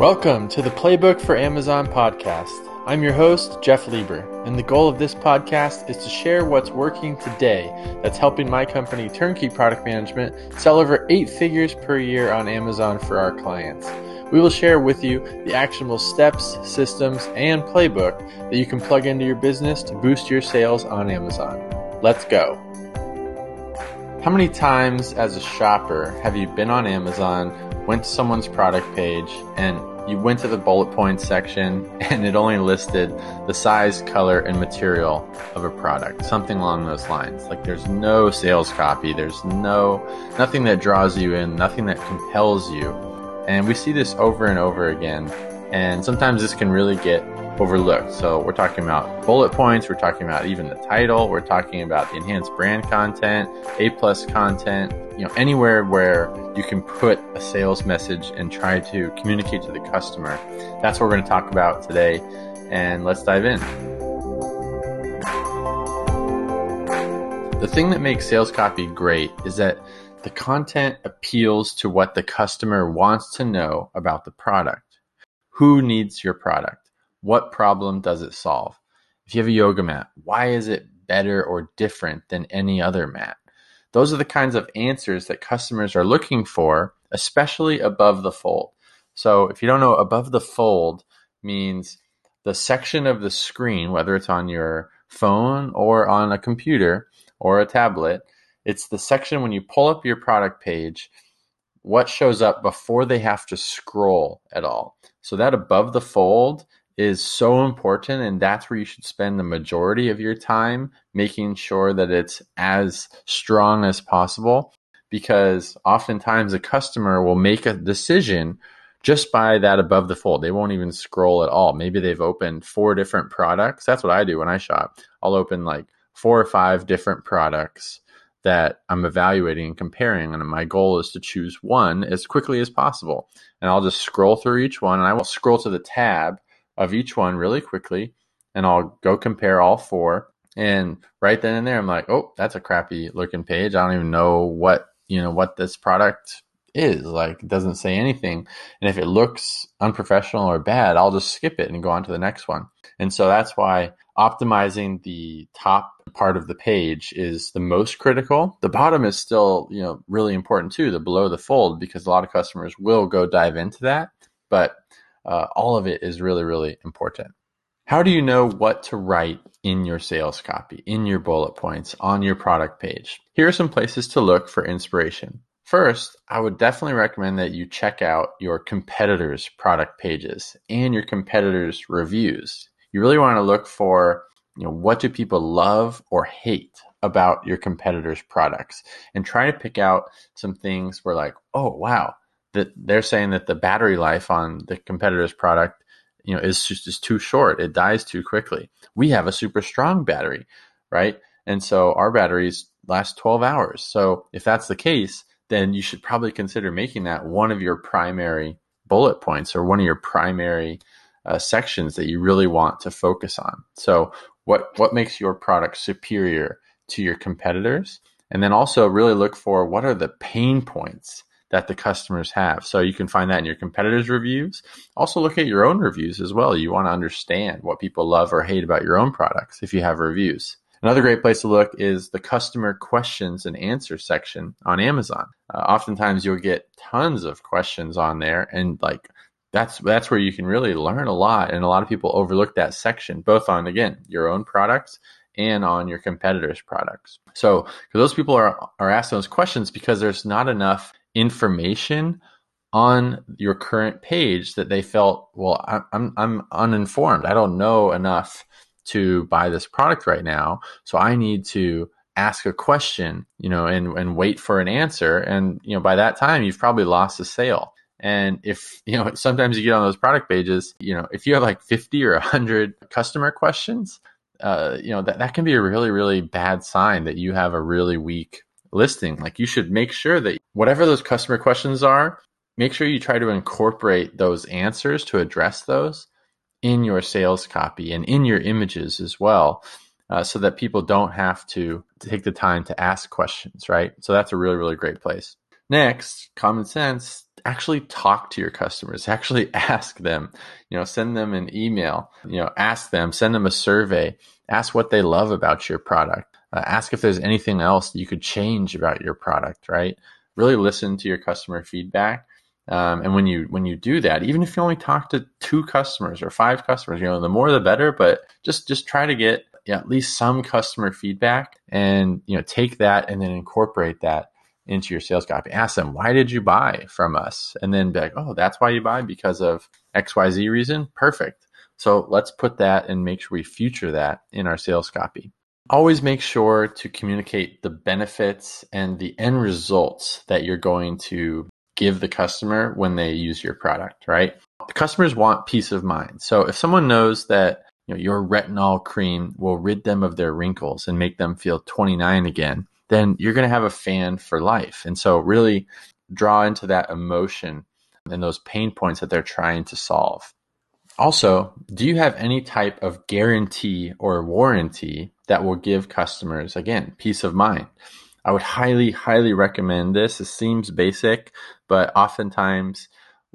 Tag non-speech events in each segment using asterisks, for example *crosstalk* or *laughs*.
Welcome to the Playbook for Amazon podcast. I'm your host, Jeff Lieber, and the goal of this podcast is to share what's working today that's helping my company, Turnkey Product Management, sell over eight figures per year on Amazon for our clients. We will share with you the actionable steps, systems, and playbook that you can plug into your business to boost your sales on Amazon. Let's go. How many times as a shopper have you been on Amazon, went to someone's product page, and you went to the bullet points section and it only listed the size, color, and material of a product, something along those lines. Like there's no sales copy, there's no nothing that draws you in, nothing that compels you. And we see this over and over again. And sometimes this can really get overlooked. So we're talking about bullet points, we're talking about even the title, we're talking about the enhanced brand content, A plus content, you know, anywhere where you can put a sales message and try to communicate to the customer. That's what we're going to talk about today. And let's dive in. The thing that makes sales copy great is that the content appeals to what the customer wants to know about the product. Who needs your product? What problem does it solve? If you have a yoga mat, why is it better or different than any other mat? Those are the kinds of answers that customers are looking for, especially above the fold. So if you don't know, above the fold means the section of the screen, whether it's on your phone or on a computer or a tablet, it's the section when you pull up your product page, what shows up before they have to scroll at all. So that above the fold is so important and that's where you should spend the majority of your time making sure that it's as strong as possible because oftentimes a customer will make a decision just by that above the fold. They won't even scroll at all. Maybe they've opened four different products. That's what I do when I shop. I'll open like four or five different products that I'm evaluating and comparing. And my goal is to choose one as quickly as possible. And I'll just scroll through each one and I will scroll to the tab of each one really quickly and I'll go compare all four. And right then and there, I'm like, oh, that's a crappy looking page. I don't even know what, you know, what this product is. Like, it doesn't say anything. And if it looks unprofessional or bad, I'll just skip it and go on to the next one. And so that's why optimizing the top part of the page is the most critical. The bottom is still, you know, really important too, the below the fold, because a lot of customers will go dive into that. But uh, all of it is really, really important. How do you know what to write in your sales copy, in your bullet points, on your product page? Here are some places to look for inspiration. First, I would definitely recommend that you check out your competitors' product pages and your competitors' reviews. You really want to look for, you know, what do people love or hate about your competitors' products and try to pick out some things where like, oh wow, that they're saying that the battery life on the competitor's product, you know, is just is too short. It dies too quickly. We have a super strong battery, right? And so our batteries last 12 hours. So if that's the case, then you should probably consider making that one of your primary bullet points or one of your primary uh, sections that you really want to focus on. So what what makes your product superior to your competitors? And then also really look for what are the pain points that the customers have. So you can find that in your competitors' reviews. Also, look at your own reviews as well. You want to understand what people love or hate about your own products if you have reviews. Another great place to look is the customer questions and answer section on Amazon. Uh, oftentimes, you'll get tons of questions on there, and like that's that's where you can really learn a lot. And a lot of people overlook that section, both on again your own products and on your competitors' products. So, those people are are asking those questions because there's not enough information on your current page that they felt, well, I'm, I'm uninformed. I don't know enough to buy this product right now. So I need to ask a question, you know, and, and wait for an answer. And, you know, by that time, you've probably lost a sale. And if, you know, sometimes you get on those product pages, you know, if you have like 50 or 100 customer questions, uh, you know, that, that can be a really, really bad sign that you have a really weak listing. Like you should make sure that whatever those customer questions are, make sure you try to incorporate those answers to address those in your sales copy and in your images as well. Uh, so that people don't have to take the time to ask questions, right? So that's a really, really great place. Next, common sense actually talk to your customers, *laughs* actually ask them, you know, send them an email, you know, ask them, send them a survey, ask what they love about your product, uh, ask if there's anything else you could change about your product, right? Really listen to your customer feedback. Um, and when you when you do that, even if you only talk to two customers or five customers, you know, the more the better. But just just try to get yeah, at least some customer feedback, and you know, take that and then incorporate that into your sales copy. Ask them, why did you buy from us? And then be like, oh, that's why you buy because of XYZ reason. Perfect. So let's put that and make sure we future that in our sales copy. Always make sure to communicate the benefits and the end results that you're going to give the customer when they use your product, right? The customers want peace of mind. So if someone knows that you know, your retinol cream will rid them of their wrinkles and make them feel 29 again, then you're going to have a fan for life. And so, really draw into that emotion and those pain points that they're trying to solve. Also, do you have any type of guarantee or warranty that will give customers, again, peace of mind? I would highly, highly recommend this. It seems basic, but oftentimes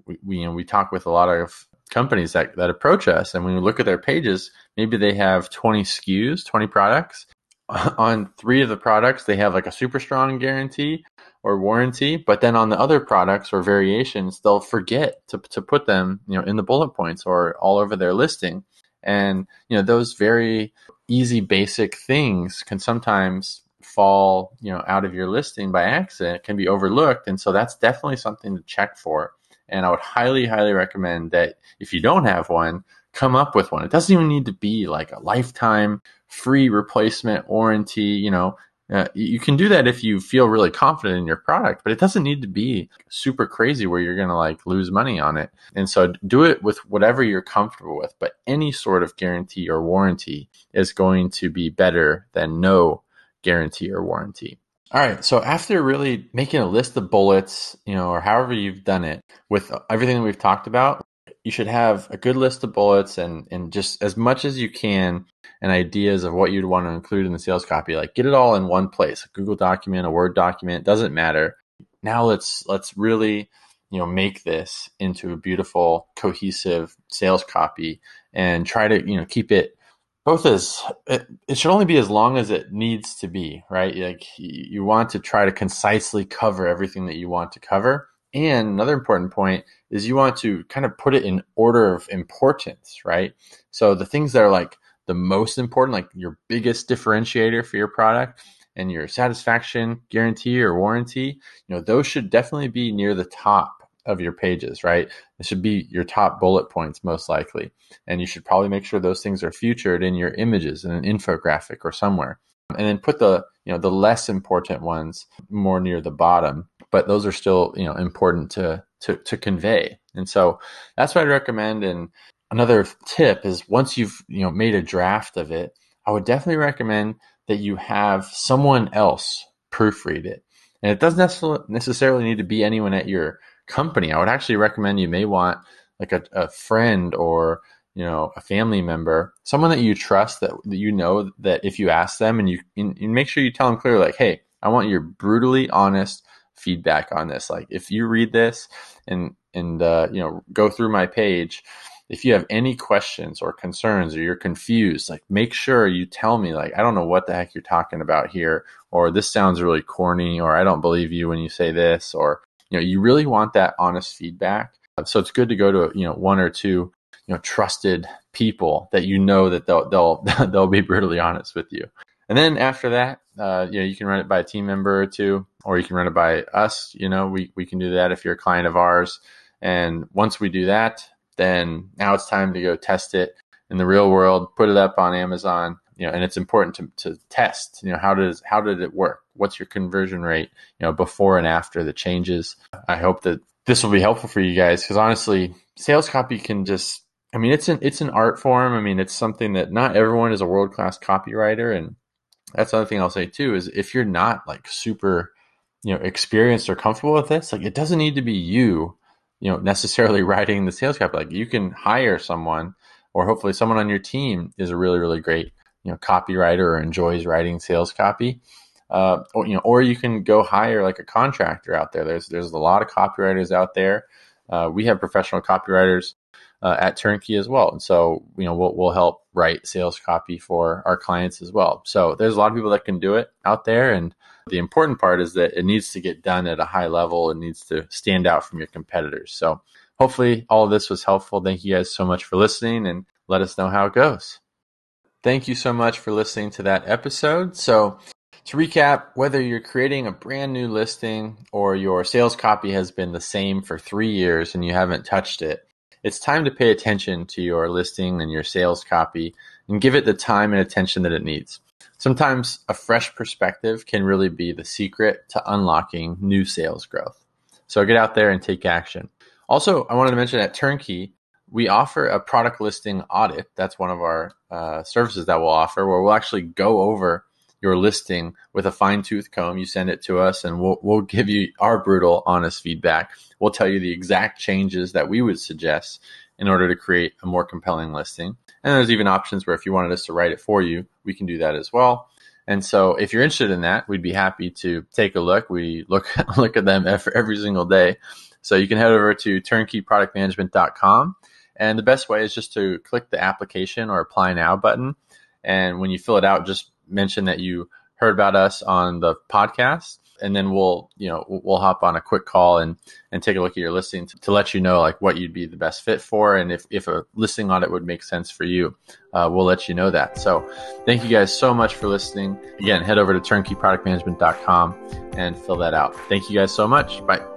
we, we, you know, we talk with a lot of companies that, that approach us, and when we look at their pages, maybe they have 20 SKUs, 20 products, *laughs* on three of the products they have like a super strong guarantee or warranty but then on the other products or variations they'll forget to, to put them you know in the bullet points or all over their listing and you know those very easy basic things can sometimes fall you know out of your listing by accident can be overlooked and so that's definitely something to check for and i would highly highly recommend that if you don't have one come up with one it doesn't even need to be like a lifetime free replacement warranty. You know, uh, you can do that if you feel really confident in your product, but it doesn't need to be super crazy where you're going to like lose money on it. And so do it with whatever you're comfortable with, but any sort of guarantee or warranty is going to be better than no guarantee or warranty. All right. So after really making a list of bullets, you know, or however you've done it with everything that we've talked about, you should have a good list of bullets and, and just as much as you can and ideas of what you'd want to include in the sales copy. Like get it all in one place, a Google document, a Word document, doesn't matter. Now let's let's really you know make this into a beautiful cohesive sales copy and try to you know keep it both as it, it, should only be as long as it needs to be right like you want to try to concisely cover everything that you want to cover and another important point is you want to kind of put it in order of importance right so the things that are like the most important, like your biggest differentiator for your product and your satisfaction guarantee or warranty, you know, those should definitely be near the top of your pages, right? It should be your top bullet points most likely. And you should probably make sure those things are featured in your images in an infographic or somewhere. And then put the, you know, the less important ones more near the bottom, but those are still, you know, important to to to convey. And so that's what I'd recommend and another tip is once you've you know made a draft of it, I would definitely recommend that you have someone else proofread it. And it doesn't necessarily need to be anyone at your company. I would actually recommend you may want like a, a friend or you know a family member, someone that you trust that, that you know that if you ask them and you, make sure you tell them clearly like, hey, I want your brutally honest feedback on this. Like if you read this and and uh, you know go through my page if you have any questions or concerns or you're confused, like make sure you tell me, like, I don't know what the heck you're talking about here, or this sounds really corny, or I don't believe you when you say this, or, you know, you really want that honest feedback. So it's good to go to, you know, one or two, you know, trusted people that you know that they'll, they'll, *laughs* they'll be brutally honest with you. And then after that, uh, you know, you can run it by a team member or two, or you can run it by us. You know, we, we can do that if you're a client of ours. And once we do that, then now it's time to go test it in the real world, put it up on Amazon, you know, and it's important to, to test, you know, how does, how did it work? What's your conversion rate, you know, before and after the changes? I hope that this will be helpful for you guys because honestly, sales copy can just, I mean, it's an, it's an art form. I mean, it's something that not everyone is a world class copywriter. And that's another thing I'll say too, is if you're not like super, you know, experienced or comfortable with this, like it doesn't need to be you you know necessarily *laughs* writing the sales copy. Like you can hire someone, or hopefully someone on your team is a really really great you know copywriter or enjoys writing sales copy. uh, or you know, or you can go hire like a contractor out there. There's there's a lot of copywriters out there. Uh, we have professional copywriters uh, at Turnkey as well, and so you know we'll we'll help write sales copy for our clients as well. So there's a lot of people that can do it out there, and the important part is that it needs to get done at a high level. It needs to stand out from your competitors. So hopefully all of this was helpful. Thank you guys so much for listening, and let us know how it goes. Thank you so much for listening to that episode. So to recap, whether you're creating a brand new listing or your sales copy has been the same for three years and you haven't touched it, it's time to pay attention to your listing and your sales copy and give it the time and attention that it needs. Sometimes a fresh perspective can really be the secret to unlocking new sales growth. So get out there and take action. Also, I wanted to mention at Turnkey, we offer a product listing audit. That's one of our uh, services that we'll offer where we'll actually go over your listing with a fine tooth comb. You send it to us and we'll, we'll give you our brutal, honest feedback. We'll tell you the exact changes that we would suggest in order to create a more compelling listing. And there's even options where if you wanted us to write it for you, we can do that as well. And so if you're interested in that, we'd be happy to take a look. We look, *laughs* look at them every, every single day. So you can head over to turnkeyproductmanagement.com. And the best way is just to click the application or apply now button. And when you fill it out, just mention that you heard about us on the podcast and then we'll you know we'll hop on a quick call and and take a look at your listing to, to let you know like what you'd be the best fit for and if if a listing audit would make sense for you uh, we'll let you know that. So thank you guys so much for listening. Again head over to turnkeyproductmanagement.com and fill that out. Thank you guys so much. Bye